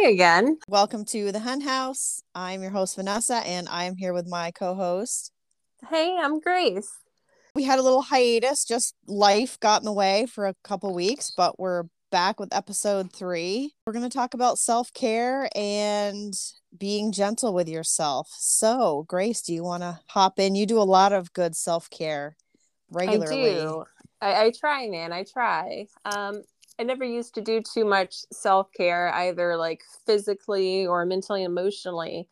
Hi again. Welcome to the Hen House. I'm your host, Vanessa, and I'm here with my co host. Hey, I'm Grace. We had a little hiatus, just life got in the way for a couple weeks, but we're back with episode three. We're going to talk about self care and being gentle with yourself. So, Grace, do you want to hop in? You do a lot of good self care regularly. I do. I, I try, man. I try. Um, I never used to do too much self care, either like physically or mentally, emotionally.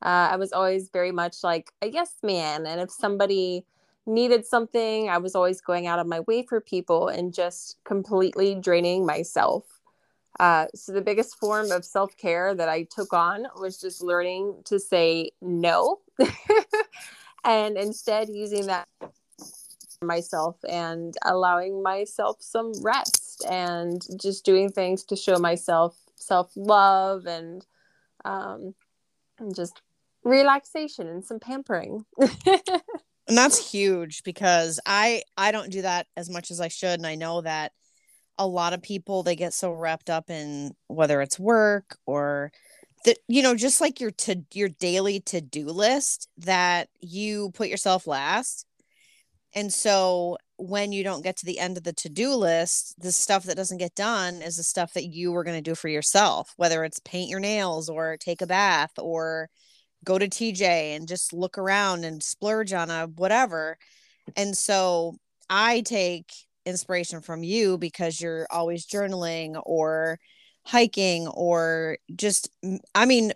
Uh, I was always very much like a yes man. And if somebody needed something, I was always going out of my way for people and just completely draining myself. Uh, so, the biggest form of self care that I took on was just learning to say no and instead using that myself and allowing myself some rest and just doing things to show myself self love and um, and just relaxation and some pampering. and that's huge because I I don't do that as much as I should and I know that a lot of people they get so wrapped up in whether it's work or that you know just like your to your daily to-do list that you put yourself last and so when you don't get to the end of the to-do list, the stuff that doesn't get done is the stuff that you were going to do for yourself, whether it's paint your nails or take a bath or go to TJ and just look around and splurge on a whatever. And so I take inspiration from you because you're always journaling or hiking or just I mean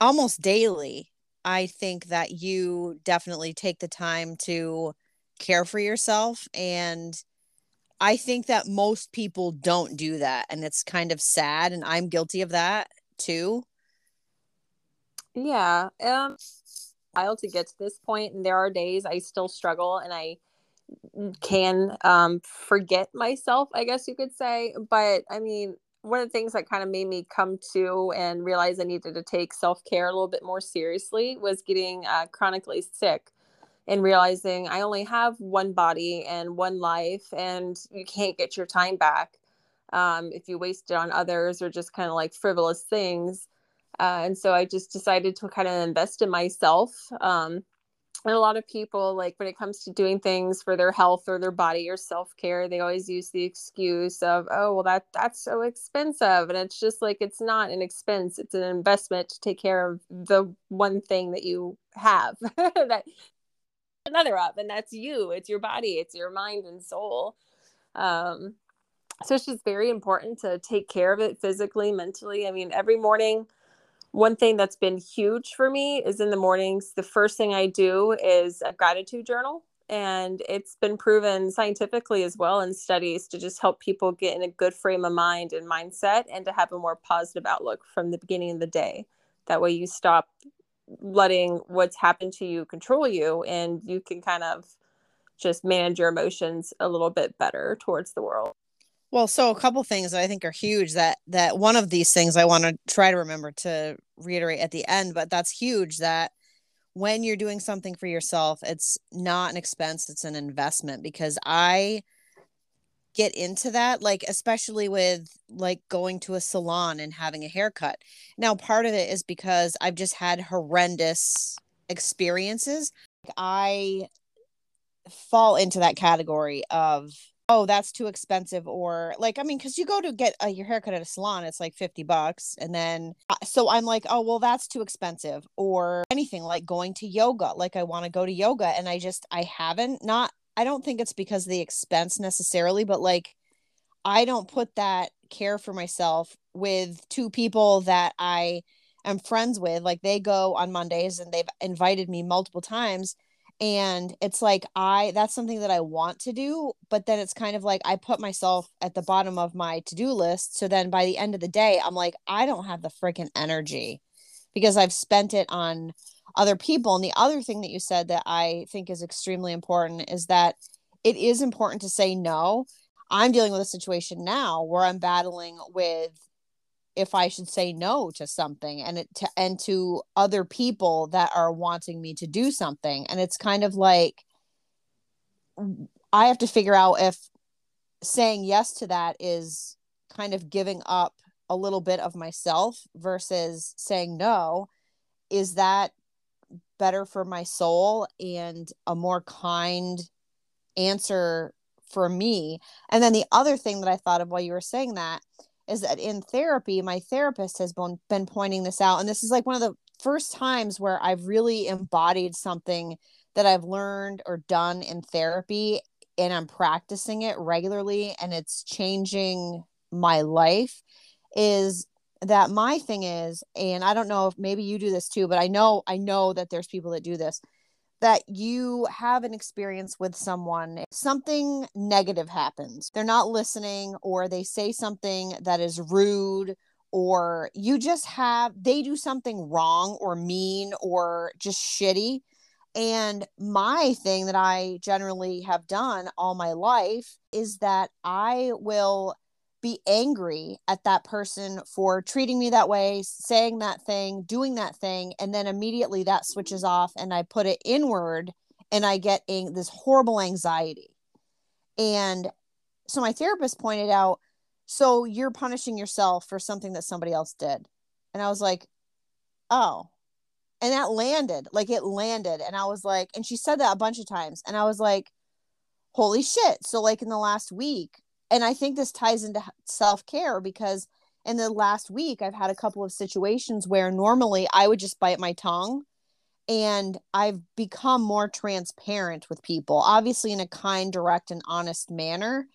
almost daily. I think that you definitely take the time to care for yourself and I think that most people don't do that and it's kind of sad and I'm guilty of that too. Yeah. Um while to get to this point and there are days I still struggle and I can um forget myself, I guess you could say, but I mean one of the things that kind of made me come to and realize I needed to take self care a little bit more seriously was getting uh, chronically sick and realizing I only have one body and one life, and you can't get your time back um, if you waste it on others or just kind of like frivolous things. Uh, and so I just decided to kind of invest in myself. Um, and a lot of people, like when it comes to doing things for their health or their body or self care, they always use the excuse of, "Oh, well, that that's so expensive," and it's just like it's not an expense; it's an investment to take care of the one thing that you have that another up and that's you. It's your body. It's your mind and soul. Um so it's just very important to take care of it physically mentally. I mean every morning one thing that's been huge for me is in the mornings the first thing i do is a gratitude journal and it's been proven scientifically as well in studies to just help people get in a good frame of mind and mindset and to have a more positive outlook from the beginning of the day. That way you stop letting what's happened to you control you and you can kind of just manage your emotions a little bit better towards the world. Well so a couple things that i think are huge that that one of these things i want to try to remember to reiterate at the end but that's huge that when you're doing something for yourself it's not an expense it's an investment because i get into that like especially with like going to a salon and having a haircut. Now part of it is because i've just had horrendous experiences. I fall into that category of oh that's too expensive or like i mean because you go to get a, your haircut at a salon it's like 50 bucks and then uh, so i'm like oh well that's too expensive or anything like going to yoga like i want to go to yoga and i just i haven't not I don't think it's because of the expense necessarily, but like I don't put that care for myself with two people that I am friends with. Like they go on Mondays and they've invited me multiple times. And it's like I that's something that I want to do, but then it's kind of like I put myself at the bottom of my to-do list. So then by the end of the day, I'm like, I don't have the freaking energy because I've spent it on other people. And the other thing that you said that I think is extremely important is that it is important to say no. I'm dealing with a situation now where I'm battling with if I should say no to something and it to, and to other people that are wanting me to do something and it's kind of like I have to figure out if saying yes to that is kind of giving up a little bit of myself versus saying no is that better for my soul and a more kind answer for me. And then the other thing that i thought of while you were saying that is that in therapy my therapist has been, been pointing this out. And this is like one of the first times where i've really embodied something that i've learned or done in therapy and i'm practicing it regularly and it's changing my life is that my thing is and i don't know if maybe you do this too but i know i know that there's people that do this that you have an experience with someone something negative happens they're not listening or they say something that is rude or you just have they do something wrong or mean or just shitty. And my thing that i generally have done all my life is that i will be angry at that person for treating me that way, saying that thing, doing that thing, and then immediately that switches off and I put it inward and I get ang- this horrible anxiety. And so my therapist pointed out, so you're punishing yourself for something that somebody else did. And I was like, oh. And that landed, like it landed. And I was like, and she said that a bunch of times. And I was like, holy shit. So, like in the last week, and I think this ties into self care because in the last week, I've had a couple of situations where normally I would just bite my tongue and I've become more transparent with people, obviously in a kind, direct, and honest manner.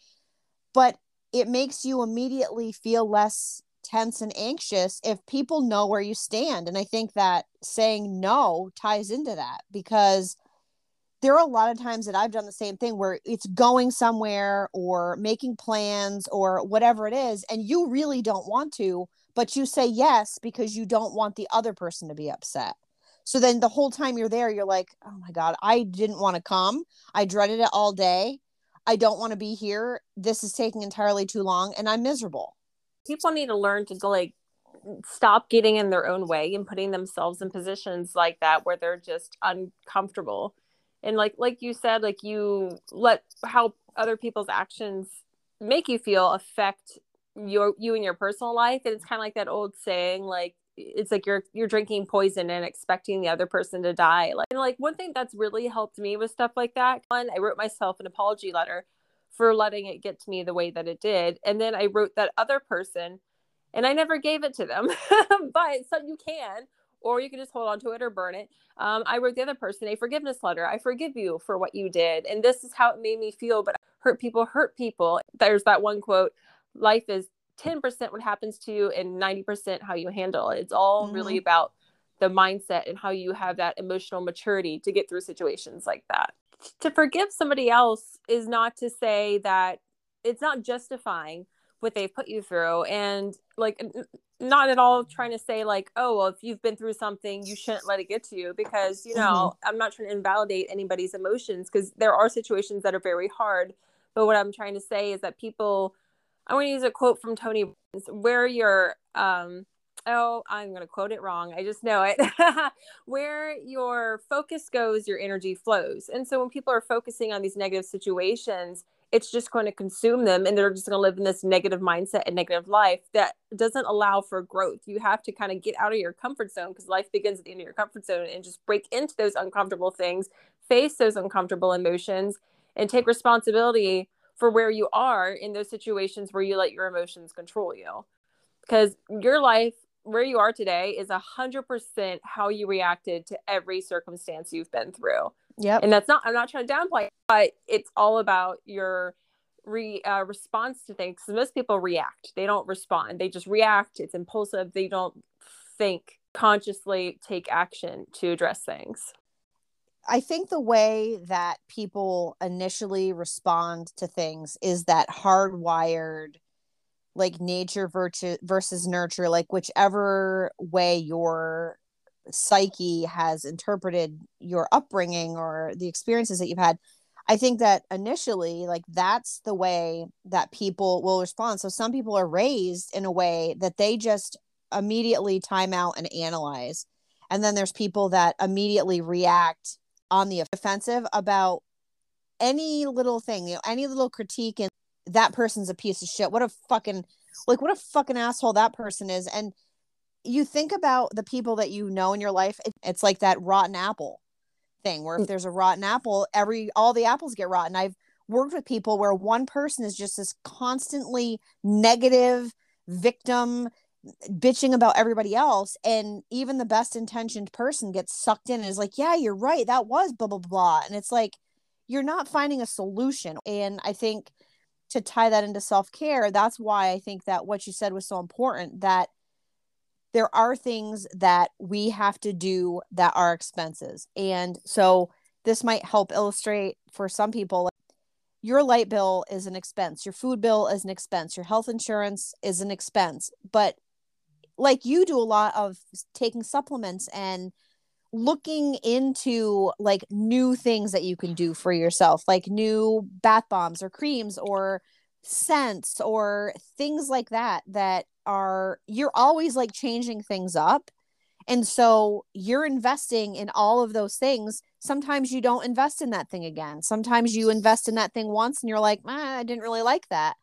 But it makes you immediately feel less tense and anxious if people know where you stand. And I think that saying no ties into that because there are a lot of times that I've done the same thing where it's going somewhere or making plans or whatever it is, and you really don't want to, but you say yes because you don't want the other person to be upset. So then the whole time you're there, you're like, oh my God, I didn't want to come. I dreaded it all day. I don't want to be here. This is taking entirely too long and I'm miserable. People need to learn to like stop getting in their own way and putting themselves in positions like that where they're just uncomfortable and like like you said like you let how other people's actions make you feel affect your you and your personal life. And it's kind of like that old saying like it's like you're you're drinking poison and expecting the other person to die. Like like one thing that's really helped me with stuff like that one i wrote myself an apology letter for letting it get to me the way that it did. And then i wrote that other person and i never gave it to them. But so you can or you can just hold on to it or burn it. Um, I wrote the other person a forgiveness letter. I forgive you for what you did. And this is how it made me feel. But hurt people hurt people. There's that one quote life is 10% what happens to you and 90% how you handle it. It's all mm-hmm. really about the mindset and how you have that emotional maturity to get through situations like that. To forgive somebody else is not to say that it's not justifying what they've put you through. And like, not at all trying to say like oh well if you've been through something you shouldn't let it get to you because you know mm-hmm. i'm not trying to invalidate anybody's emotions because there are situations that are very hard. But what i'm trying to say is that people i want to use a quote from tony where your um oh i'm going to quote it wrong i just know it. Where your focus goes your energy flows. And so when people are focusing on these negative situations it's just going to consume them and they're just going to live in this negative mindset and negative life that doesn't allow for growth. You have to kind of get out of your comfort zone because life begins at the end of your comfort zone and just break into those uncomfortable things, face those uncomfortable emotions, and take responsibility for where you are in those situations where you let your emotions control you. Because your life, where you are today, is a hundred percent how you reacted to every circumstance you've been through. Yeah. And that's not, I'm not trying to downplay, but it's all about your re uh, response to things. Most people react, they don't respond, they just react. It's impulsive, they don't think consciously, take action to address things. I think the way that people initially respond to things is that hardwired like nature versus versus nurture like whichever way you're psyche has interpreted your upbringing or the experiences that you've had i think that initially like that's the way that people will respond. So some people are raised in a way that they just immediately time out and analyze. And then there's people that immediately react on the offensive about any little thing you know any little critique and that person's a piece of shit. What a fucking like what a fucking asshole that person is. And you think about the people that you know in your life it, it's like that rotten apple thing where if mm. there's a rotten apple every all the apples get rotten. I've worked with people where one person is just this constantly negative victim bitching about everybody else and even the best intentioned person gets sucked in and is like yeah you're right that was blah blah blah. And it's like you're not finding a solution. And i think to tie that into self-care that's why i think that what you said was so important that there are things that we have to do that are expenses. And so this might help illustrate for some people your light bill is an expense your food bill is an expense your health insurance is an expense. But like you do a lot of taking supplements and looking into like new things that you can do for yourself like new bath bombs or creams or scents or things like that that are you're always like changing things up. And so you're investing in all of those things. Sometimes you don't invest in that thing again. Sometimes you invest in that thing once and you're like ah, i didn't really like that.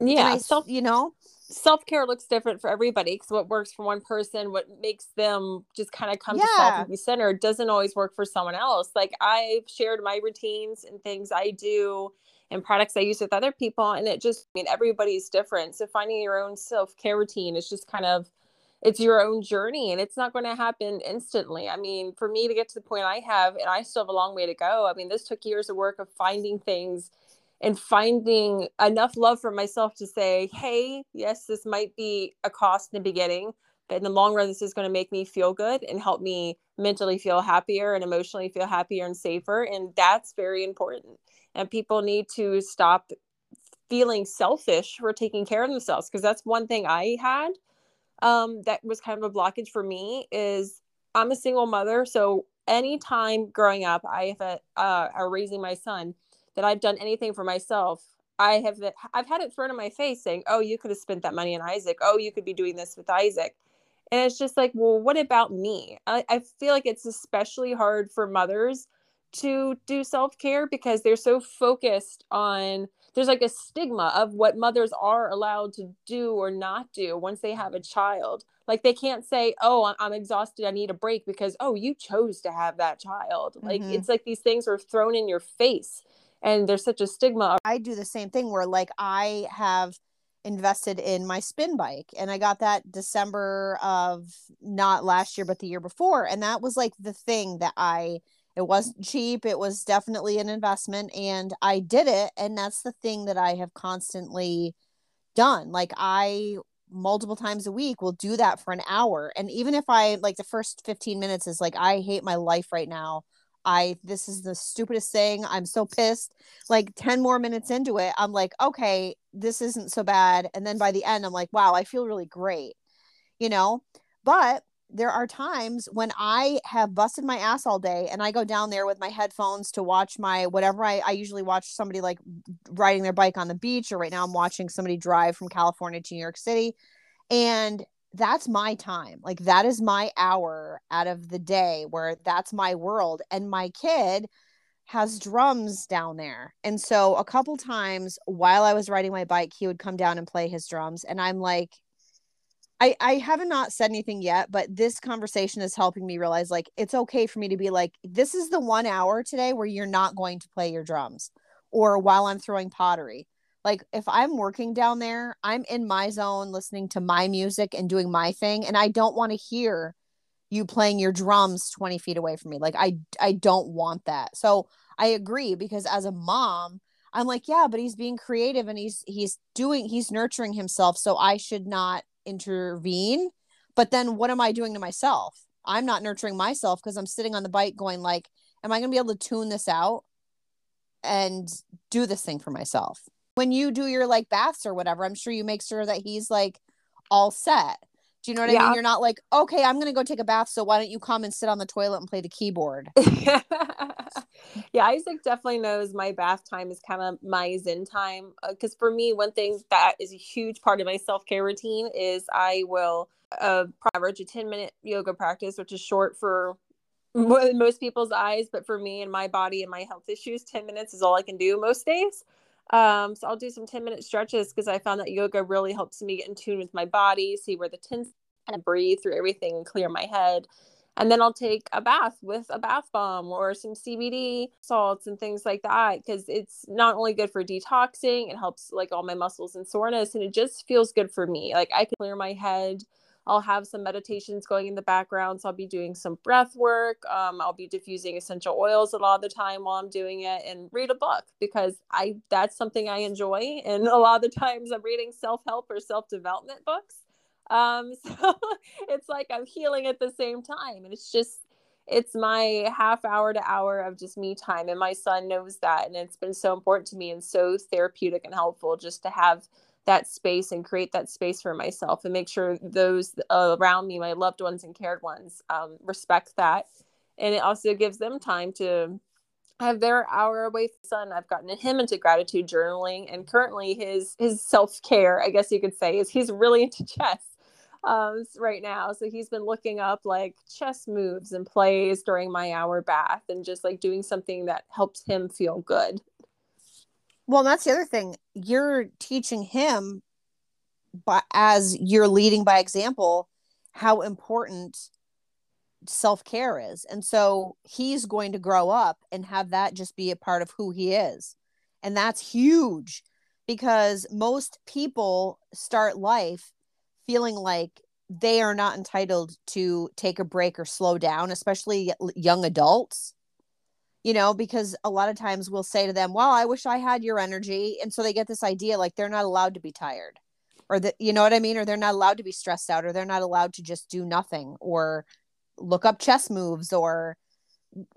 Yeah I, self you know? self-care looks different for everybody because what works for one person what makes them just kind of come yeah. to self and be centered doesn't always work for someone else. Like i've shared my routines and things i do and products i use with other people and it just I mean everybody's different so finding your own self-care routine is just kind of it's your own journey and it's not going to happen instantly. I mean, for me to get to the point I have, and I still have a long way to go. I mean, this took years of work of finding things and finding enough love for myself to say, hey, yes, this might be a cost in the beginning, but in the long run, this is going to make me feel good and help me mentally feel happier and emotionally feel happier and safer. And that's very important. And people need to stop feeling selfish for taking care of themselves because that's one thing I had um, that was kind of a blockage for me is I'm a single mother. So anytime growing up, I have a, uh, raising my son that I've done anything for myself, I have I've had it thrown in my face saying, "Oh, you could have spent that money on Isaac. Oh, you could be doing this with Isaac." And it's just like, well, what about me? I, I feel like it's especially hard for mothers to do self care because they're so focused on there's like a stigma of what mothers are allowed to do or not do once they have a child. Like they can't say, "Oh, I'm exhausted. I need a break," because oh, you chose to have that child. Mm-hmm. Like it's like these things are thrown in your face and there's such a stigma i do the same thing where like i have invested in my spin bike and i got that december of not last year but the year before and that was like the thing that i it wasn't cheap it was definitely an investment and i did it and that's the thing that i have constantly done like i multiple times a week will do that for an hour and even if i like the first 15 minutes is like i hate my life right now I this is the stupidest thing. I'm so pissed. Like 10 more minutes into it, I'm like, okay, this isn't so bad. And then by the end, I'm like, wow, I feel really great. You know? But there are times when I have busted my ass all day and I go down there with my headphones to watch my whatever I, I usually watch somebody like riding their bike on the beach, or right now I'm watching somebody drive from California to New York City. And that's my time. Like that is my hour out of the day where that's my world. And my kid has drums down there. And so a couple times while I was riding my bike, he would come down and play his drums. And I'm like, I, I haven't not said anything yet, but this conversation is helping me realize like it's okay for me to be like, this is the one hour today where you're not going to play your drums or while I'm throwing pottery. Like if i'm working down there i'm in my zone listening to my music and doing my thing and i don't want to hear you playing your drums 20 feet away from me. Like i i don't want that. So i agree because as a mom i'm like yeah but he's being creative and he's he's doing he's nurturing himself so i should not intervene but then what am i doing to myself i'm not nurturing myself because i'm sitting on the bike going like am i going to be able to tune this out and do this thing for myself when you do your like baths or whatever, I'm sure you make sure that he's like all set. Do you know what yeah. I mean? You're not like, okay, I'm gonna go take a bath, so why don't you come and sit on the toilet and play the keyboard? yeah, Isaac definitely knows my bath time is kind of my zen time. Because uh, for me, one thing that is a huge part of my self care routine is I will uh, average a 10 minute yoga practice, which is short for most people's eyes, but for me and my body and my health issues, 10 minutes is all I can do most days. Um, so I'll do some 10 minute stretches because I found that yoga really helps me get in tune with my body, see where the tension and breathe through everything and clear my head. And then I'll take a bath with a bath bomb or some CBD salts and things like that because it's not only good for detoxing, it helps like all my muscles and soreness, and it just feels good for me. Like I can clear my head. I'll have some meditations going in the background. So I'll be doing some breath work. Um, I'll be diffusing essential oils a lot of the time while I'm doing it and read a book because I that's something I enjoy. And a lot of the times I'm reading self-help or self-development books. Um, so it's like I'm healing at the same time. And it's just, it's my half hour to hour of just me time. And my son knows that. And it's been so important to me and so therapeutic and helpful just to have that space and create that space for myself and make sure those around me, my loved ones and cared ones, um, respect that. And it also gives them time to have their hour away from son. I've gotten him into gratitude journaling, and currently his his self care, I guess you could say, is he's really into chess um, right now. So he's been looking up like chess moves and plays during my hour bath and just like doing something that helps him feel good. Well, that's the other thing. You're teaching him, but as you're leading by example, how important self care is. And so he's going to grow up and have that just be a part of who he is. And that's huge because most people start life feeling like they are not entitled to take a break or slow down, especially young adults. You know, because a lot of times we'll say to them, Well, I wish I had your energy. And so they get this idea like they're not allowed to be tired or that, you know what I mean? Or they're not allowed to be stressed out or they're not allowed to just do nothing or look up chess moves or,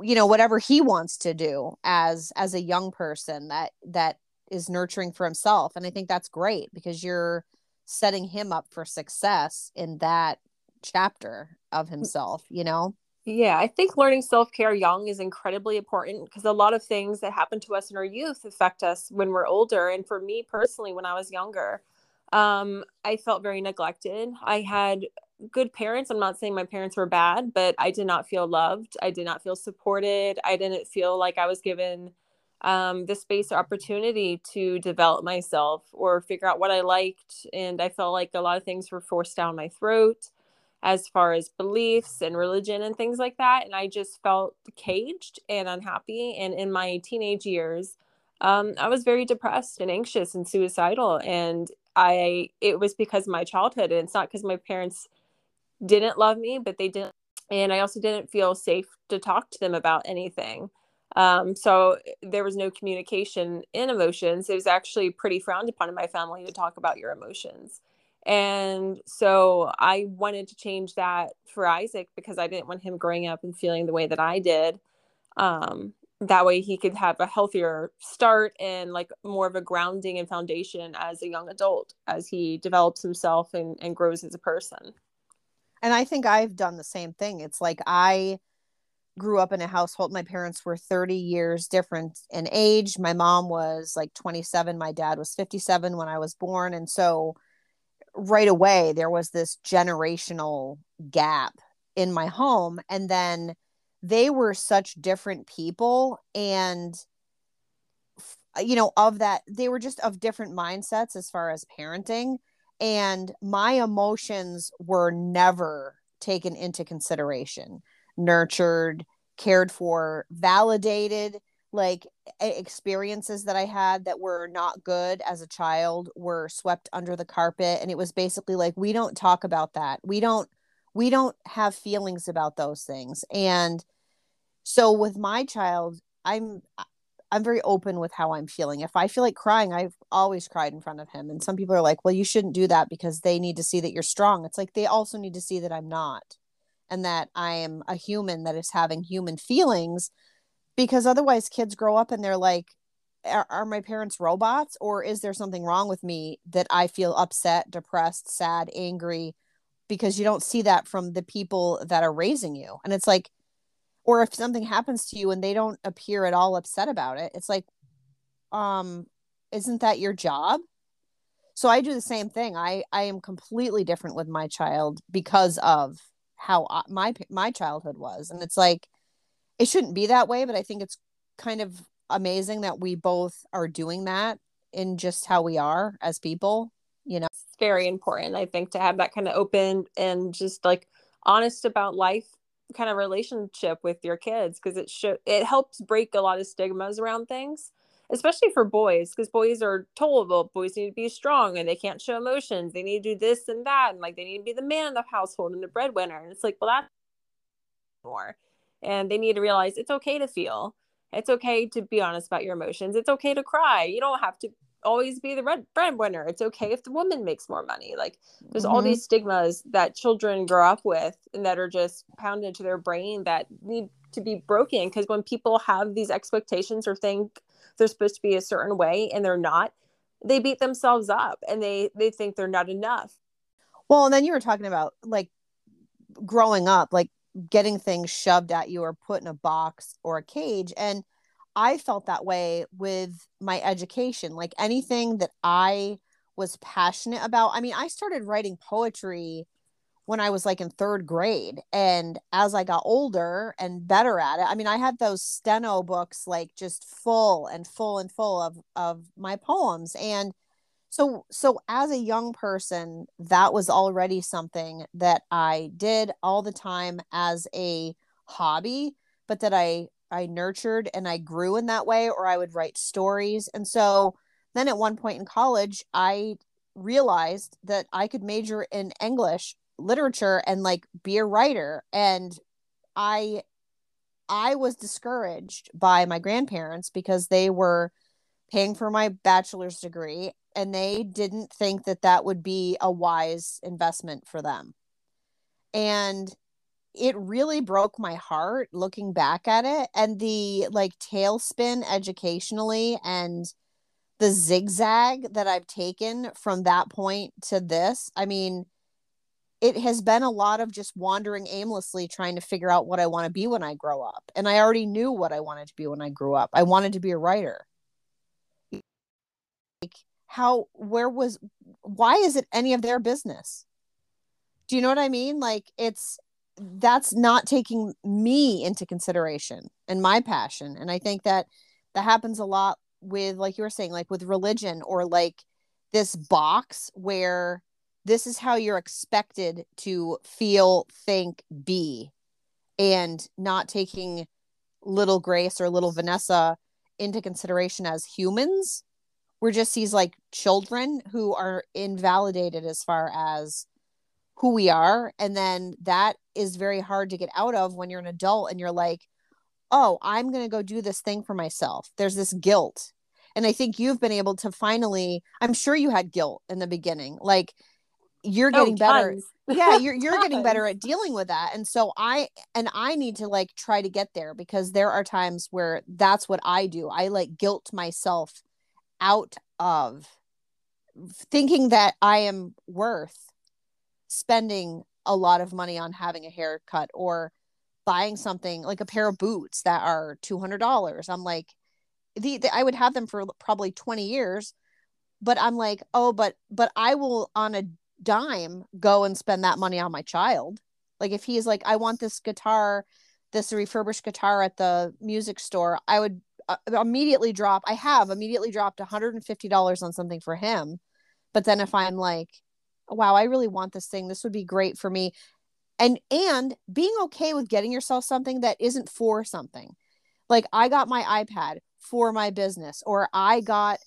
you know, whatever he wants to do as as a young person that that is nurturing for himself. And I think that's great because you're setting him up for success in that chapter of himself, you know? Yeah, I think learning self care young is incredibly important because a lot of things that happen to us in our youth affect us when we're older. And for me personally, when I was younger, um, I felt very neglected. I had good parents. I'm not saying my parents were bad, but I did not feel loved. I did not feel supported. I didn't feel like I was given um, the space or opportunity to develop myself or figure out what I liked. And I felt like a lot of things were forced down my throat as far as beliefs and religion and things like that. And I just felt caged and unhappy. And in my teenage years, um, I was very depressed and anxious and suicidal. And I, it was because of my childhood. And it's not because my parents didn't love me, but they didn't. And I also didn't feel safe to talk to them about anything. Um, so there was no communication in emotions. It was actually pretty frowned upon in my family to talk about your emotions. And so I wanted to change that for Isaac because I didn't want him growing up and feeling the way that I did. Um, that way he could have a healthier start and like more of a grounding and foundation as a young adult as he develops himself and, and grows as a person. And I think I've done the same thing. It's like I grew up in a household my parents were 30 years different in age my mom was like 27 my dad was 57 when i was born and so right away there was this generational gap in my home and then they were such different people and you know of that they were just of different mindsets as far as parenting and my emotions were never taken into consideration nurtured, cared for, validated. Like experiences that I had that were not good as a child were swept under the carpet. And it was basically like, we don't talk about that. We don't, we don't have feelings about those things. And so with my child, I'm, I'm very open with how I'm feeling. If I feel like crying, I've always cried in front of him. And some people are like, well, you shouldn't do that because they need to see that you're strong. It's like they also need to see that I'm not and that I am a human that is having human feelings because otherwise kids grow up and they're like are, are, my parents robots or is there something wrong with me that I feel upset, depressed, sad, angry because you don't see that from the people that are raising you. And it's like or if something happens to you and they don't appear at all upset about it, it's like um isn't that your job? So I do the same thing. I I am completely different with my child because of how my my childhood was and it's like it shouldn't be that way but i think it's kind of amazing that we both are doing that in just how we are as people you know? It's very important i think to have that kind of open and just like honest about life kind of relationship with your kids because it should it helps break a lot of stigmas around things especially for boys because boys are told well boys need to be strong and they can't show emotions they need to do this and that and like they need to be the man of the household and the breadwinner and it's like well that's more and they need to realize it's okay to feel. It's okay to be honest about your emotions. It's okay to cry. You don't have to always be the red breadwinner. It's okay if the woman makes more money. Like there's mm-hmm. all these stigmas that children grow up with and that are just pounded into their brain that need to be broken because when people have these expectations or think they're supposed to be a certain way and they're not they beat themselves up and they they think they're not enough. Well and then you were talking about like growing up like getting things shoved at you or put in a box or a cage and i felt that way with my education like anything that i was passionate about i mean i started writing poetry when I was like in third grade. And as I got older and better at it, I mean, I had those steno books like just full and full and full of of my poems. And so so as a young person, that was already something that I did all the time as a hobby, but that I I nurtured and I grew in that way, or I would write stories. And so then at one point in college, I realized that I could major in English literature and like be a writer and i i was discouraged by my grandparents because they were paying for my bachelor's degree and they didn't think that that would be a wise investment for them and it really broke my heart looking back at it and the like tailspin educationally and the zigzag that I've taken from that point to this. I mean, it has been a lot of just wandering aimlessly trying to figure out what I want to be when I grow up. And I already knew what I wanted to be when I grew up. I wanted to be a writer. How where was why is it any of their business? Do you know what I mean? Like it's that's not taking me into consideration and my passion. And I think that that happens a lot with like you were saying like with religion or like this box where this is how you're expected to feel, think, be, and not taking little Grace or little Vanessa into consideration as humans. We're just these like children who are invalidated as far as who we are. And then that is very hard to get out of when you're an adult and you're like, oh, I'm going to go do this thing for myself. There's this guilt. And I think you've been able to finally, I'm sure you had guilt in the beginning. Like you're oh, getting oh, better yeah you're you're getting better at dealing with that and so i and i need to like try to get there because there are times where that's what i do i like guilt myself out of thinking that i am worth spending a lot of money on having a haircut or buying something like a pair of boots that are $200 i'm like the, the i would have them for probably 20 years but i'm like oh but but i will on a dime go and spend that money on my child. Like if he's like, I want this guitar, this refurbished guitar at the music store, I would uh, immediately drop. I have immediately dropped $150 on something for him. But then if I'm like, wow, I really want this thing, this would be great for me. And and being okay with getting yourself something that isn't for something. Like I got my iPad for my business or I got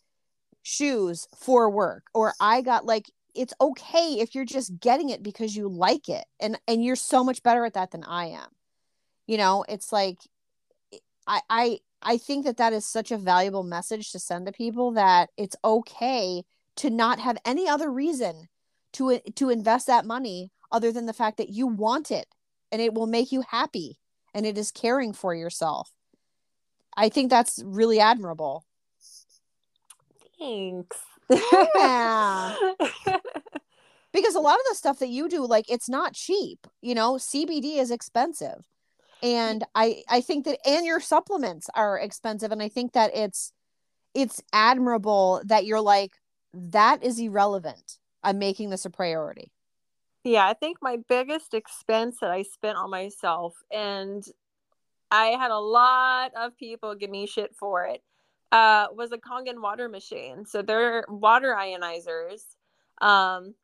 shoes for work or I got like it's okay if you're just getting it because you like it and and you're so much better at that than i am you know it's like i i i think that that is such a valuable message to send to people that it's okay to not have any other reason to to invest that money other than the fact that you want it and it will make you happy and it is caring for yourself i think that's really admirable thanks yeah. because a lot of the stuff that you do, like it's not cheap. You know, CBD is expensive. And I I think that and your supplements are expensive. And I think that it's it's admirable that you're like, that is irrelevant. I'm making this a priority. Yeah, I think my biggest expense that I spent on myself, and I had a lot of people give me shit for it, uh, was a Kangen water machine. So they're water ionizers. Um,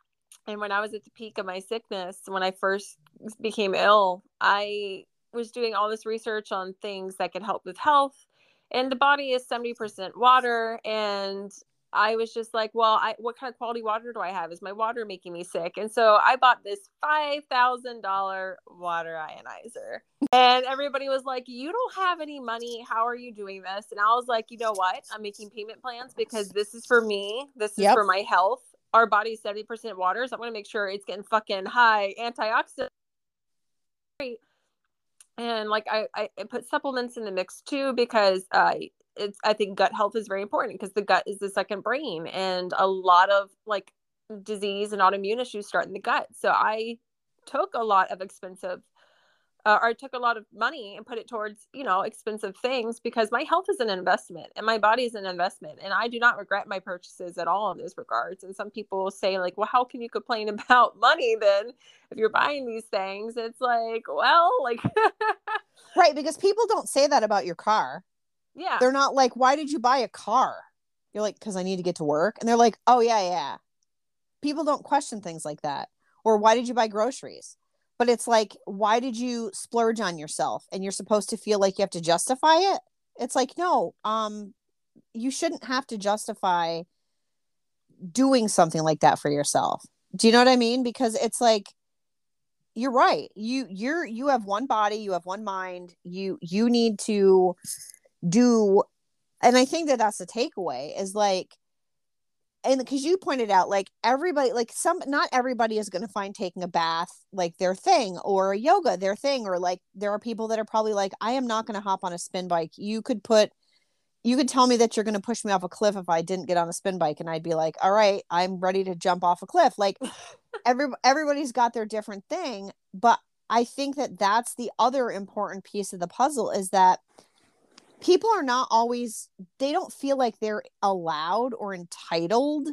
and when I was at the peak of my sickness, when I first became ill, I was doing all this research on things that could help with health. And the body is 70% water. And I was just like, well, I, what kind of quality water do I have? Is my water making me sick? And so I bought this $5,000 water ionizer. And everybody was like, you don't have any money. How are you doing this? And I was like, you know what? I'm making payment plans because this is for me. This is yep. for my health. Our body's 70% water. So I'm going to make sure it's getting fucking high antioxidant. And like I, I put supplements in the mix too because uh, it's I think gut health is very important because the gut is the second brain and a lot of like disease and autoimmune issues start in the gut. So I took a lot of expensive uh, or I took a lot of money and put it towards, you know, expensive things because my health is an investment and my body is an investment. And I do not regret my purchases at all in those regards. And some people say, like, well, how can you complain about money then if you're buying these things? It's like, well, like, right. Because people don't say that about your car. Yeah. They're not like, why did you buy a car? You're like, because I need to get to work. And they're like, oh, yeah, yeah. People don't question things like that. Or why did you buy groceries? But it's like, why did you splurge on yourself? And you're supposed to feel like you have to justify it. It's like, no, um, you shouldn't have to justify doing something like that for yourself. Do you know what I mean? Because it's like, you're right. You you're you have one body, you have one mind. You you need to do and i think that that's the takeaway is like and because you pointed out like everybody like some not everybody is going to find taking a bath like their thing or yoga their thing or like there are people that are probably like i am not going to hop on a spin bike. You could put you could tell me that you're going to push me off a cliff if i didn't get on a spin bike and i'd be like all right i'm ready to jump off a cliff. Like every everybody's got their different thing but i think that that's the other important piece of the puzzle is that people are not always they don't feel like they're allowed or entitled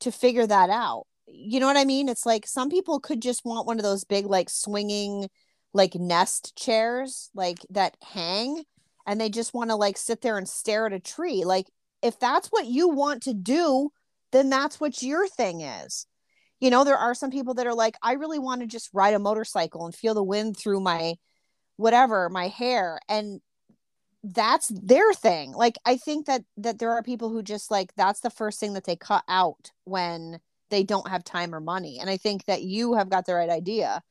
to figure that out. You know what i mean? It's like some people could just want one of those big like swinging like nest chairs like that hang and they just want to like sit there and stare at a tree. Like if that's what you want to do then that's what your thing is. You know there are some people that are like i really want to just ride a motorcycle and feel the wind through my whatever my hair and that's their thing. Like i think that that there are people who just like that's the first thing that they cut out when they don't have time or money and i think that you have got the right idea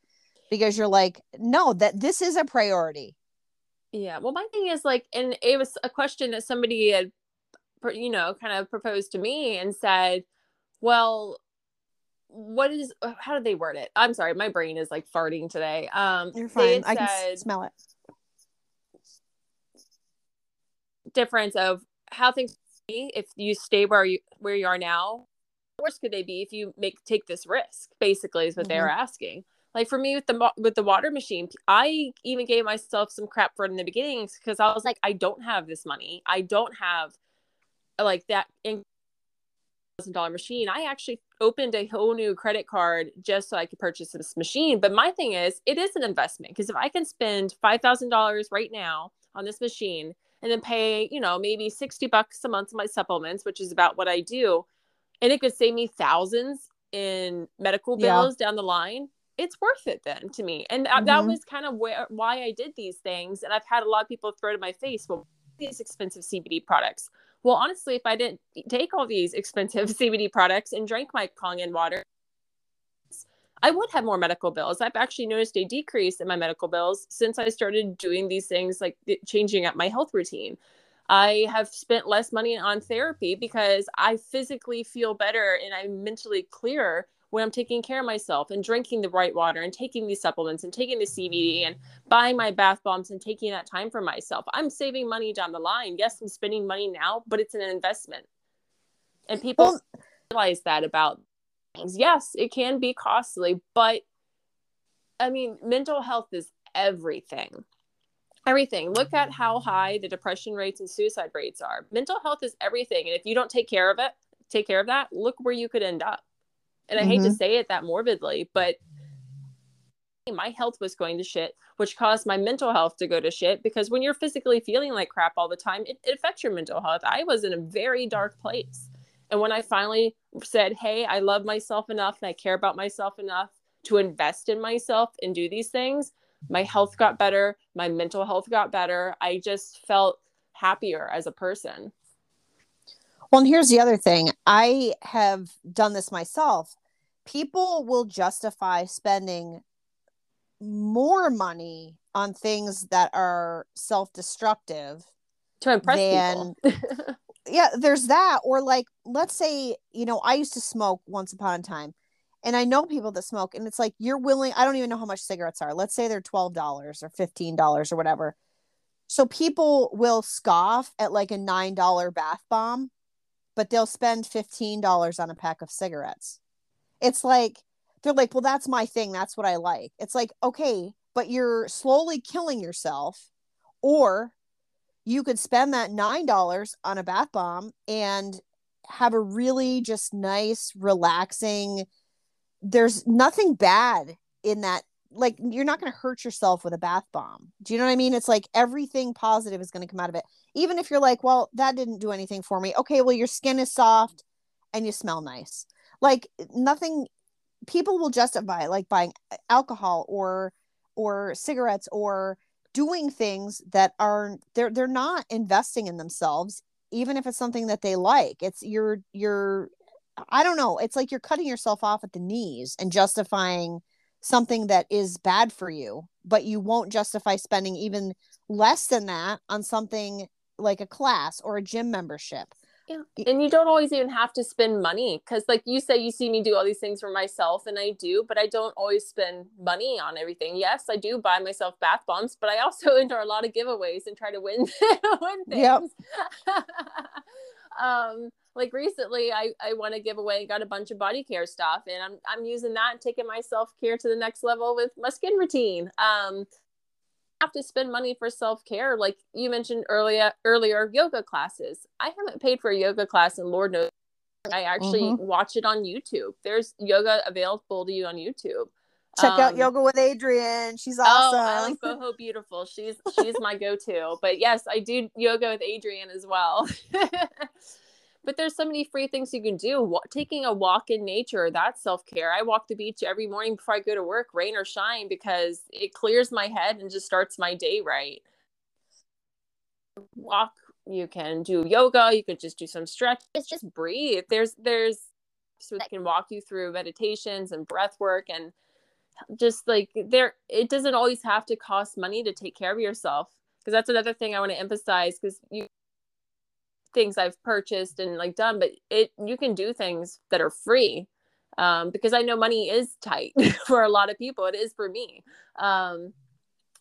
because you're like no that this is a priority. Yeah well my thing is like and it was a question that somebody had you know kind of proposed to me and said well what is how did they word it? I'm sorry my brain is like farting today. Um you're fine. i can smell it difference of how things be if you stay where you where you are now. Worse could they be if you make take this risk basically is what mm-hmm. they were asking. Like for me with the with the water machine i even gave myself some crap for it in the beginning because i was like i don't have this money. I don't have like that thousand dollar machine. I actually opened a whole new credit card just so i could purchase this machine. But my thing is it is an investment because if i can spend five thousand dollars right now on this machine and then pay, you know, maybe 60 bucks a month on my supplements, which is about what I do. And it could save me thousands in medical bills yeah. down the line. It's worth it then to me. And mm-hmm. that was kind of where why I did these things. And I've had a lot of people throw to my face, well, these expensive CBD products. Well, honestly, if I didn't take all these expensive CBD products and drank my Kangen water, I would have more medical bills. I've actually noticed a decrease in my medical bills since I started doing these things like changing up my health routine. I have spent less money on therapy because I physically feel better and I'm mentally clearer when I'm taking care of myself and drinking the right water and taking these supplements and taking the CBD and buying my bath bombs and taking that time for myself. I'm saving money down the line. Yes, I'm spending money now, but it's an investment. And people well, realize that about things. Yes, it can be costly, but I mean, mental health is everything. Everything. Look at how high the depression rates and suicide rates are. Mental health is everything. And if you don't take care of it, take care of that, look where you could end up. And I mm-hmm. hate to mm-hmm. say it that morbidly, but my health was going to shit, which caused my mental health to go to shit. Because when you're physically feeling like crap all the time, it, it affects your mental health. I was in a very dark place. And when I finally said, Hey, I love myself enough and I care about myself enough to invest in myself and do these things, my health got better. My mental health got better. I just felt happier as a person. Well, and here's the other thing I have done this myself. People will justify spending more money on things that are self destructive to impress than, people. yeah, there's that. Or, like, let's say, you know, I used to smoke once upon a time, and I know people that smoke, and it's like you're willing, I don't even know how much cigarettes are. Let's say they're $12 or $15 or whatever. So people will scoff at like a $9 bath bomb, but they'll spend $15 on a pack of cigarettes. It's like, they're like, well, that's my thing. That's what I like. It's like, okay, but you're slowly killing yourself. Or you could spend that $9 on a bath bomb and have a really just nice, relaxing, there's nothing bad in that like you're not going to hurt yourself with a bath bomb. Do you know what I mean? It's like everything positive is going to come out of it. Even if you're like, well, that didn't do anything for me. Okay, well your skin is soft and you smell nice. Like nothing people will justify like buying uh, alcohol or or cigarettes or doing things that are they're they're not investing in themselves even if it's something that they like. It's you're you're I don't know. It's like you're cutting yourself off at the knees and justifying something that is bad for you, but you won't justify spending even less than that on something like a class or a gym membership. Yeah. And you don't always even have to spend money because, like you say, you see me do all these things for myself, and I do, but I don't always spend money on everything. Yes, I do buy myself bath bombs, but I also enter a lot of giveaways and try to win, win things. Yep. um, like recently I, I want to give away got a bunch of body care stuff and I'm I'm using that and taking my self care to the next level with my skin routine. Um have to spend money for self-care like you mentioned earlier earlier yoga classes. I haven't paid for a yoga class and Lord knows I actually mm-hmm. watch it on YouTube. There's yoga available to you on YouTube. Check um, out yoga with Adriene. She's awesome. Oh, I like Boho Beautiful. She's she's my go-to. But yes, I do yoga with Adriene as well. but there's so many free things you can do taking a walk in nature that's self-care. I walk the beach every morning before i go to work rain or shine because it clears my head and just starts my day right. Walk you can do yoga you could just do some stretch it's just breathe. There's there's so that can walk you through meditations and breath work and just like there it doesn't always have to cost money to take care of yourself because that's another thing i want to emphasize because you things I've purchased and like done, but it you can do things that are free. Um, because I know money is tight for a lot of people. It is for me. Um,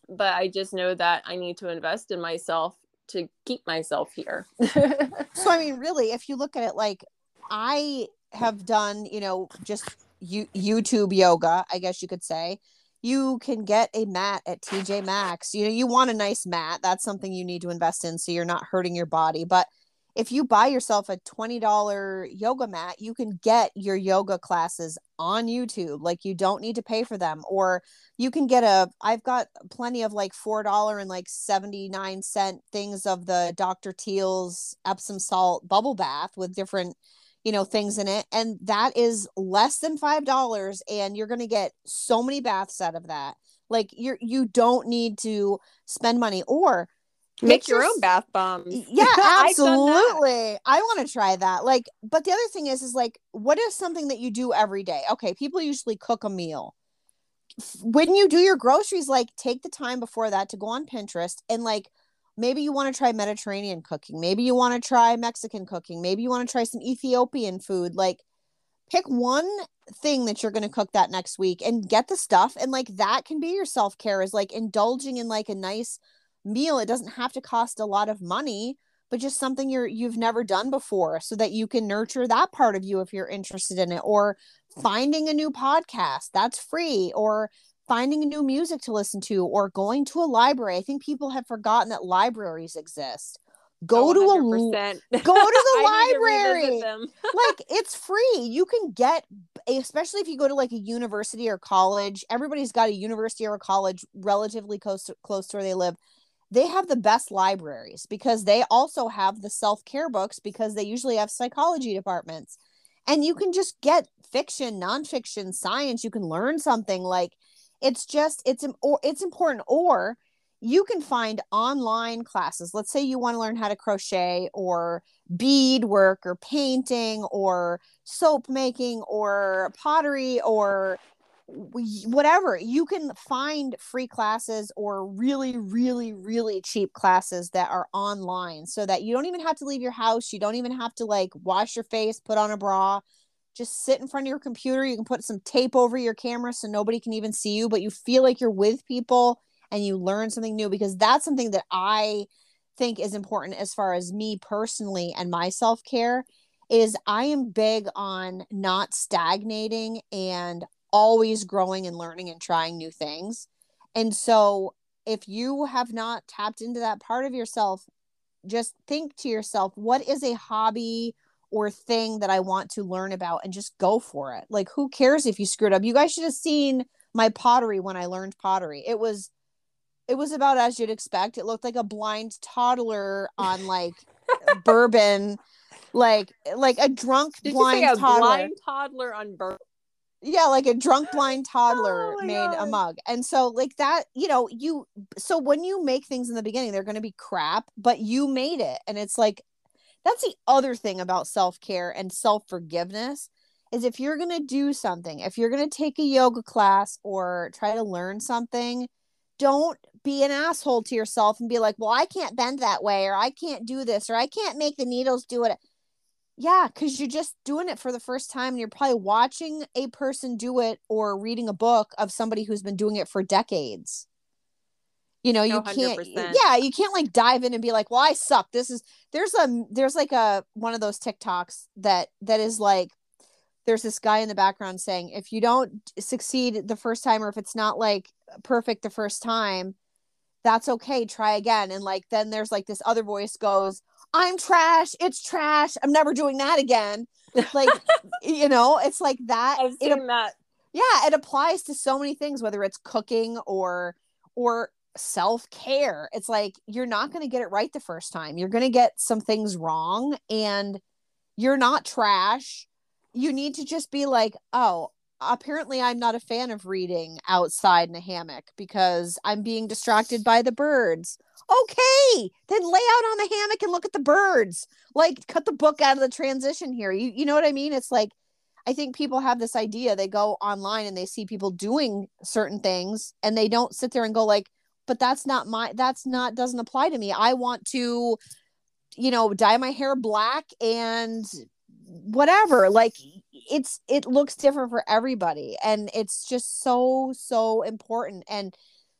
but I just know that I need to invest in myself to keep myself here. so I mean, really, if you look at it like I have done, you know, just you YouTube yoga, I guess you could say. You can get a mat at TJ Maxx. You know, you want a nice mat. That's something you need to invest in so you're not hurting your body. But if you buy yourself a $20 yoga mat, you can get your yoga classes on YouTube. Like you don't need to pay for them. Or you can get a, I've got plenty of like $4 and like 79 cent things of the Dr. Teal's Epsom salt bubble bath with different, you know, things in it. And that is less than $5. And you're going to get so many baths out of that. Like you're, you don't need to spend money. Or, Make your own bath bombs. Yeah, absolutely. I want to try that. Like, but the other thing is, is like, what is something that you do every day? Okay, people usually cook a meal. When you do your groceries, like, take the time before that to go on Pinterest and like, maybe you want to try Mediterranean cooking. Maybe you want to try Mexican cooking. Maybe you want to try some Ethiopian food. Like, pick one thing that you're going to cook that next week and get the stuff. And like, that can be your self care is like indulging in like a nice meal it doesn't have to cost a lot of money but just something you're you've never done before so that you can nurture that part of you if you're interested in it or finding a new podcast that's free or finding a new music to listen to or going to a library. I think people have forgotten that libraries exist. Go oh, to a go to the library. to like it's free. You can get especially if you go to like a university or college, everybody's got a university or a college relatively close to, close to where they live. They have the best libraries because they also have the self care books because they usually have psychology departments. And you can just get fiction, nonfiction, science. You can learn something like it's just it's or it's important. Or you can find online classes. Let's say you want to learn how to crochet or beadwork or painting or soap making or pottery or whatever you can find free classes or really really really cheap classes that are online so that you don't even have to leave your house you don't even have to like wash your face put on a bra just sit in front of your computer you can put some tape over your camera so nobody can even see you but you feel like you're with people and you learn something new because that's something that i think is important as far as me personally and my self-care is I am big on not stagnating and always growing and learning and trying new things. And so if you have not tapped into that part of yourself, just think to yourself, what is a hobby or thing that I want to learn about and just go for it. Like who cares if you screwed up? You guys should have seen my pottery when I learned pottery. It was it was about as you'd expect. It looked like a blind toddler on like bourbon, like like a drunk blind you say a toddler. blind toddler on birth? Yeah, like a drunk blind oh toddler Oh made a mug. And so like that, you know, you so when you make things in the beginning, they're going to be crap, but you made it. And it's like that's the other thing about self-care and self-forgiveness is if you're going to do something, if you're going to take a yoga class or try to learn something, don't be an asshole to yourself and be like, "Well, I can't bend that way or I can't do this or I can't make the needles do it." Yeah, because you're just doing it for the first time and you're probably watching a person do it or reading a book of somebody who's been doing it for decades. You know, you oh, No, can't yeah, you can't like dive in and be like, "Well, I suck. This is there's a there's like a one of those TikToks that that is like there's this guy in the background saying if you don't succeed the first time or if it's not like perfect the first time, that's okay, try again. And like then there's like this other voice goes, I'm trash. It's trash. I'm never doing that again. Like, you know, it's like that. I've It, that. yeah, it applies to so many things, whether it's cooking or or self-care. It's like you're not going to get it right the first time. You're going to get some things wrong and you're not trash. You need to just be like, "Oh, apparently I'm not a fan of reading outside in a hammock because I'm being distracted by the birds." Okay, then lay out on the hammock and look at the birds. Like cut the book out of the transition here. You you know what I mean? It's like I think people have this idea. They go online and they see people doing certain things and they don't sit there and go like, but that's not my that's not doesn't apply to me. I want to you know, dye my hair black and whatever. Like it's it looks different for everybody and it's just so so important and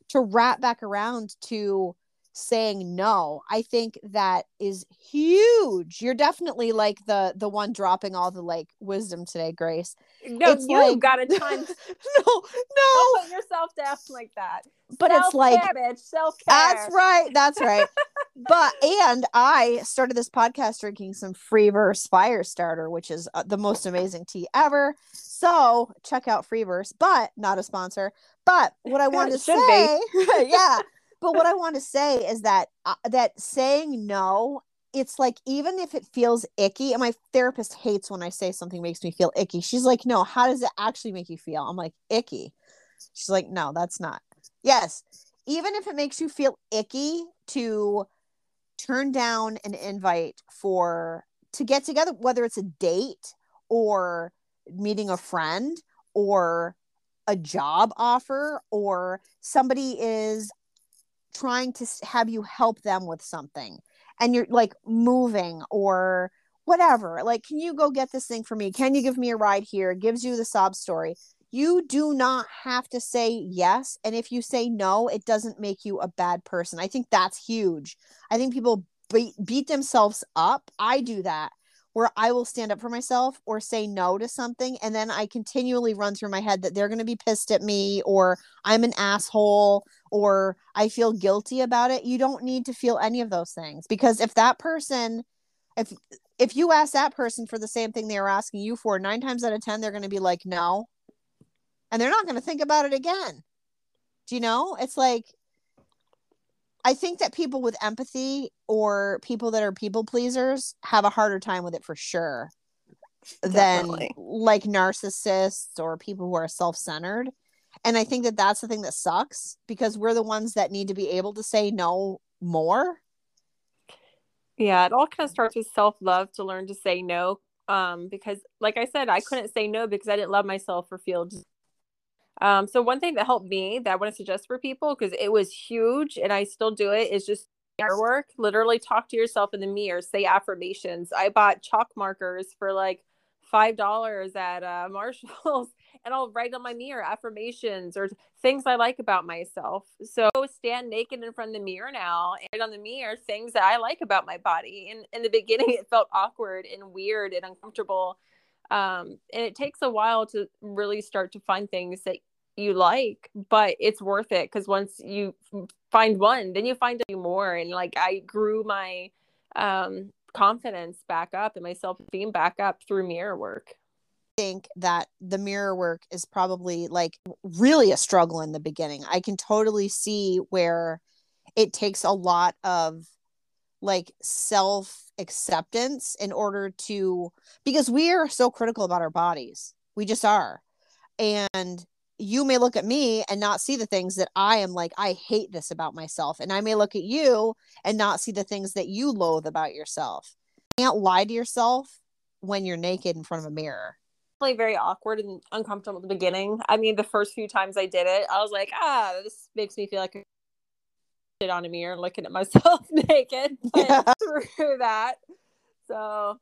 to wrap back around to saying no i think that is huge you're definitely like the the one dropping all the like wisdom today grace No, It's you like- got a time. no Don't no put yourself down like that. but it's like Self-care, bitch. Self care. that's right that's right but and i started this podcast drinking some free verse fire starter which is uh, the most amazing tea ever so check out free verse but not a sponsor but what i wanted to say yeah but what i want to say is that uh, that saying no it's like even if it feels icky and my therapist hates when i say something makes me feel icky. She's like no how does it actually make you feel? I'm like icky. She's like no that's not. Yes even if it makes you feel icky to turn down an invite for to get together whether it's a date or meeting a friend or a job offer or somebody is trying to have you help them with something and you're like moving or whatever like can you go get this thing for me? Can you give me a ride here? It gives you the sob story. You do not have to say yes and if you say no it doesn't make you a bad person. I think that's huge. I think people beat, beat themselves up. I do that where i will stand up for myself or say no to something and then i continually run through my head that they're going to be pissed at me or i'm an asshole or i feel guilty about it you don't need to feel any of those things because if that person if if you ask that person for the same thing they were asking you for, nine times out of 10, they're going to be like, no. And they're not going to think about it again. Do you know? It's like, I think that people with empathy or people that are people pleasers have a harder time with it for sure Definitely. than like narcissists or people who are self centered. And I think that that's the thing that sucks because we're the ones that need to be able to say no more. Yeah, it all kind of starts with self love to learn to say no. Um, because like I said, I couldn't say no because I didn't love myself or feel um, so one thing that helped me that I want to suggest for people because it was huge and I still do it is just mirror work. Literally talk to yourself in the mirror, say affirmations. I bought chalk markers for like five dollars at uh, Marshalls, and I'll write on my mirror affirmations or things I like about myself. So stand naked in front of the mirror now and on the mirror things that I like about my body. And in the beginning, it felt awkward and weird and uncomfortable. Um, and it takes a while to really start to find things that you like, but it's worth it because once you find one, then you find a few more. And like I grew my um, confidence back up and my self esteem back up through mirror work. I think that the mirror work is probably like really a struggle in the beginning. I can totally see where it takes a lot of like self acceptance in order to because we are so critical about our bodies. We just are. And you may look at me and not see the things that I am like, I hate this about myself. And I may look at you and not see the things that you loathe about yourself. You can't lie to yourself when you're naked in front of a mirror. Like very awkward and uncomfortable at the beginning. I mean, the first few times I did it, I was like, ah, this makes me feel like a shit on a mirror looking at myself naked. But yeah. through that. So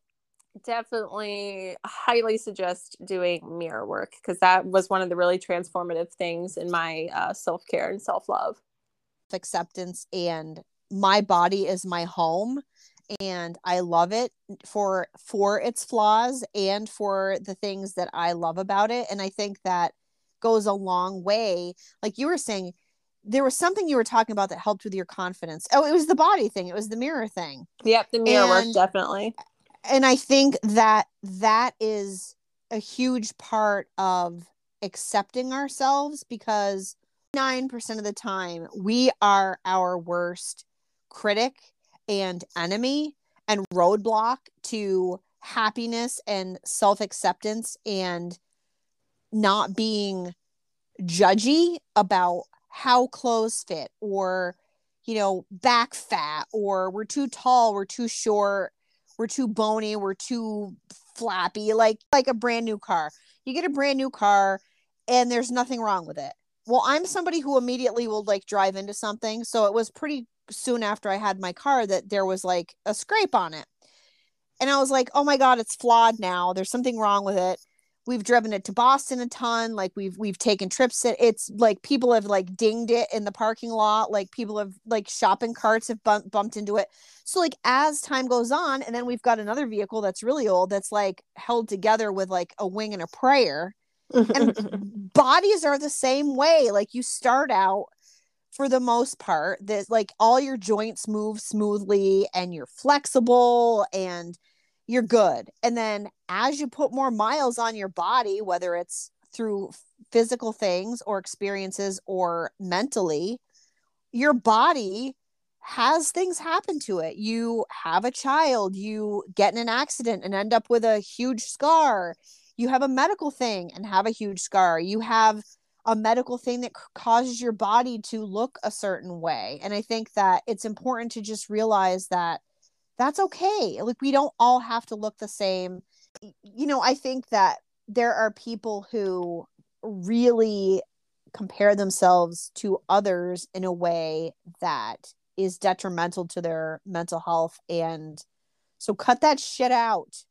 definitely highly suggest doing mirror work because that was one of the really transformative things in my uh, self-care and self-love. Acceptance and my body is my home and i love it for for its flaws and for the things that i love about it and i think that goes a long way. Like you were saying there was something you were talking about that helped with your confidence. Oh it was the body thing. It was the mirror thing. Yep the mirror and, work definitely and I think that that is a huge part of accepting ourselves because 9% of the time we are our worst critic and enemy and roadblock to happiness and self acceptance and not being judgy about how clothes fit or you know back fat or we're too tall we're too short we're too bony, we're too flappy, like like a brand new car. You get a brand new car and there's nothing wrong with it. Well, I'm somebody who immediately will like drive into something. So it was pretty soon after I had my car that there was like a scrape on it. And I was like, oh my God, it's flawed now. There's something wrong with it we've driven it to Boston a ton. Like we've we've taken trips. It, it's like people have like dinged it in the parking lot. Like people have like shopping carts have bump, bumped into it. So like as time goes on, and then we've got another vehicle that's really old that's like held together with like a wing and a prayer. and bodies are the same way. Like you start out for the most part that like all your joints move smoothly and you're flexible and you're good. And then as you put more miles on your body, whether it's through physical things or experiences or mentally, your body has things happen to it. You have a child, you get in an accident and end up with a huge scar. You have a medical thing and have a huge scar. You have a medical thing that causes your body to look a certain way. And I think that it's important to just realize that that's okay. Like we don't all have to look the same. You know, I think that there are people who really compare themselves to others in a way that is detrimental to their mental health and so cut that shit out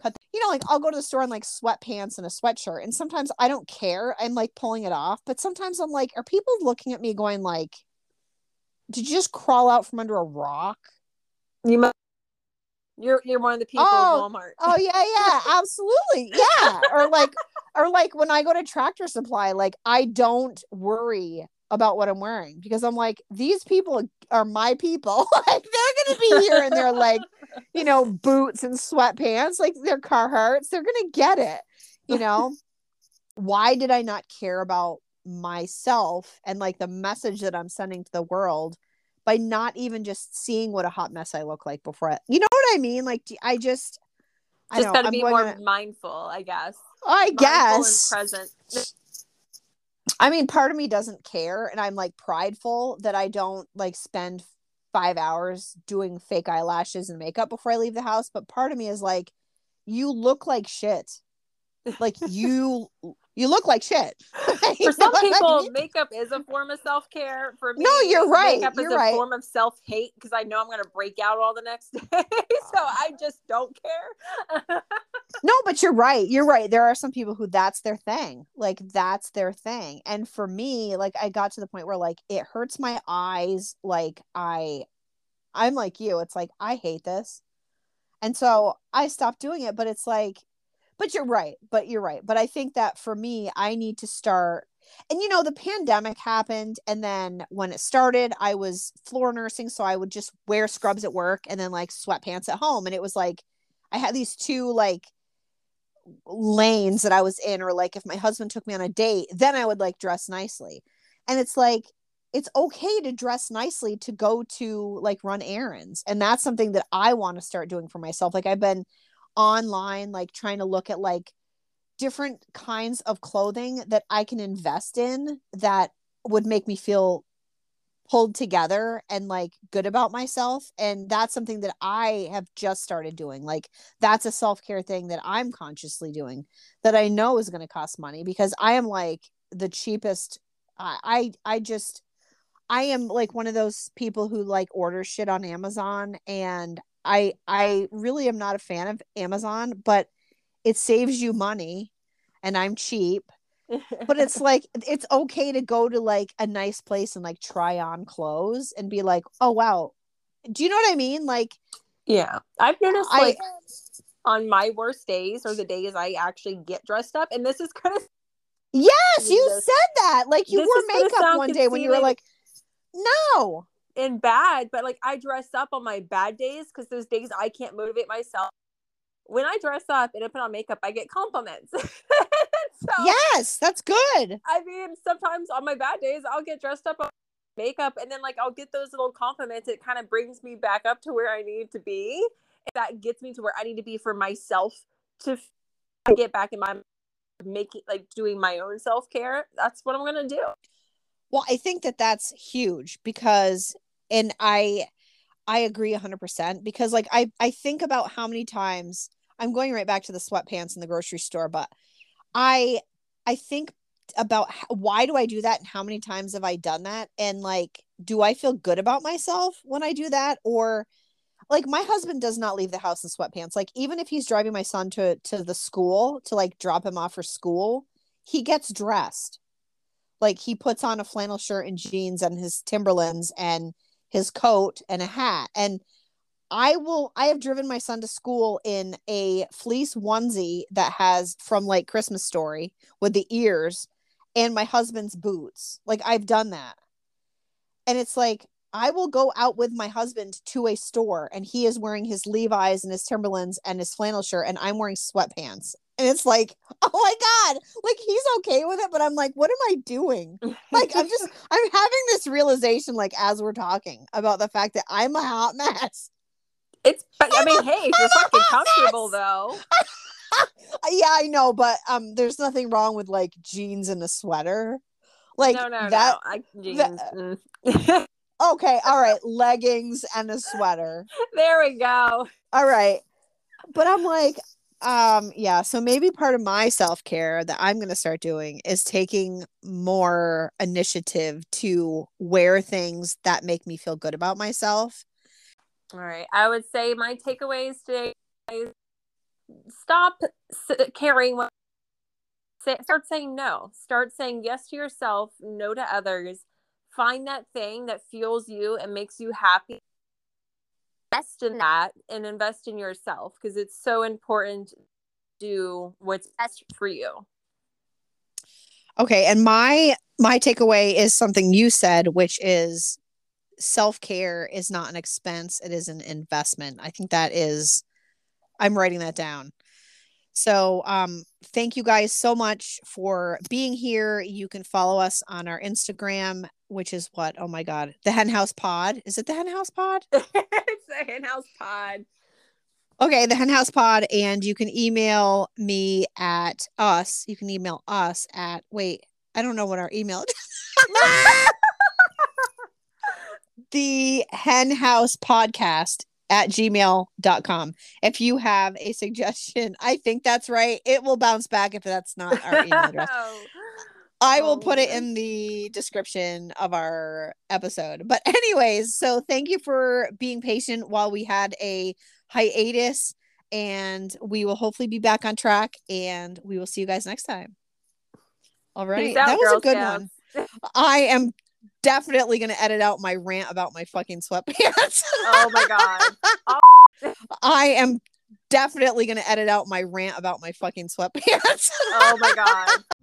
cut the, you know like i'll go to the store in like sweatpants and a sweatshirt and sometimes i don't care i'm like pulling it off but sometimes i'm like are people looking at me going like did you just crawl out from under a rock you might you're you're one of the people oh, at Walmart. Oh yeah, yeah, absolutely. Yeah. or like or like when I go to tractor supply, like I don't worry about what I'm wearing because I'm like, these people are my people. like they're gonna be here and they're like you know, boots and sweatpants, like their car Carhartts, they're gonna get it. You know, why did I not care about myself and like the message that I'm sending to the world by not even just seeing what a hot mess I look like before I, you know what I mean? Like I just, I just gotta be more mindful, I guess. I mindful guess present. I mean, part of me doesn't care, and I'm like prideful that I don't like spend five hours doing fake eyelashes and makeup before I leave the house. But part of me is like, you look like shit. Like you you look like shit. For some people, I mean? makeup is a form of self care. For me, no, you're right. Makeup you're is right. a form of self hate because I know I'm going to break out all the next day. so ah. I just don't care. no, but you're right. You're right. There are some people who that's their thing. Like that's their thing. And for me, like I got to the point where like it hurts my eyes. Like I, I'm like you. It's like I hate this, and so I stopped doing it. But it's like but you're right but you're right. But i think that for me i need to start and you know the pandemic happened and then when it started i was floor nursing so i would just wear scrubs at work and then like sweatpants at home and it was like i had these two like lanes that i was in or like if my husband took me on a date then i would like dress nicely. And it's like it's okay to dress nicely to go to like run errands and that's something that i want to start doing for myself. Like i've been online like trying to look at like different kinds of clothing that I can invest in that would make me feel pulled together and like good about myself. And that's something that I have just started doing. Like that's a self-care thing that I'm consciously doing that I know is going to cost money because I am like the cheapest. I I, just I am like one of those people who like order shit on Amazon and I I really am not a fan of Amazon, but it saves you money and I'm cheap. but it's like it's okay to go to like a nice place and like try on clothes and be like, "Oh wow." Do you know what I mean? Like Yeah. I've noticed I, like on my worst days or the days I actually get dressed up and this is kind of Yes, you this. said that. Like you wore makeup one day when you were like no in bad, but like I dress up on my bad days because those days I can't motivate myself. When I dress up and I put on makeup, I get compliments. so, yes, that's good. I mean, sometimes on my bad days, I'll get dressed up on makeup and then like I'll get those little compliments. It kind of brings me back up to where I need to be. That gets me to where I need to be for myself to get back in my making like doing my own self care. That's what I'm gonna do. Well, I think that that's huge because and i i agree 100% because like i i think about how many times i'm going right back to the sweatpants in the grocery store but i i think about how, why do i do that and how many times have i done that? And like do i feel good about myself when i do that? Or like my husband does not leave the house in sweatpants. Like even if he's driving my son to to the school to like drop him off for school he gets dressed. Like he puts on a flannel shirt and jeans and his timberlands and his coat and a hat and I will I have driven my son to school in a fleece onesie that has from like Christmas story with the ears and my husband's boots. Like I've done that. And it's like I will go out with my husband to a store and he is wearing his Levi's and his Timberlands and his flannel shirt and I'm wearing sweatpants and it's like oh my god like he's okay with it but i'm like what am i doing like i'm just i'm having this realization like as we're talking about the fact that i'm a hot mess it's i mean hey you're fucking comfortable mess. though yeah i know but um there's nothing wrong with like jeans and a sweater like no no that, no I, jeans. That, mm. okay all right leggings and a sweater there we go all right but i'm like um yeah so maybe part of my self-care that i'm going to start doing is taking more initiative to wear things that make me feel good about myself. All right i would say my takeaways today is stop caring what start saying no start saying yes to yourself no to others find that thing that fuels you and makes you happy invest in that and invest in yourself because it's so important to do what's best for you. Okay, and my my takeaway is something you said which is self-care is not an expense it is an investment. I think that is i'm writing that down. So um thank you guys so much for being here. You can follow us on our instagram which is what oh my god the hen house pod? Is it the hen house pod? It's the hen house pod. Okay the hen house pod and you can email me at us you can email us at wait i don't know what our email is. the hen house podcast at gmail.com if you have a suggestion i think that's right. It will bounce back if that's not our email address oh. I will oh, put it oh, in the description of our episode. But, anyways, so thank you for being patient while we had a hiatus, and we will hopefully be back on track. And we will see you guys next time. All right. Out, that was a good Scouts. one. I am definitely going to edit out my rant about my fucking sweatpants. oh my God. Oh. I am definitely going to edit out my rant about my fucking sweatpants. oh my God.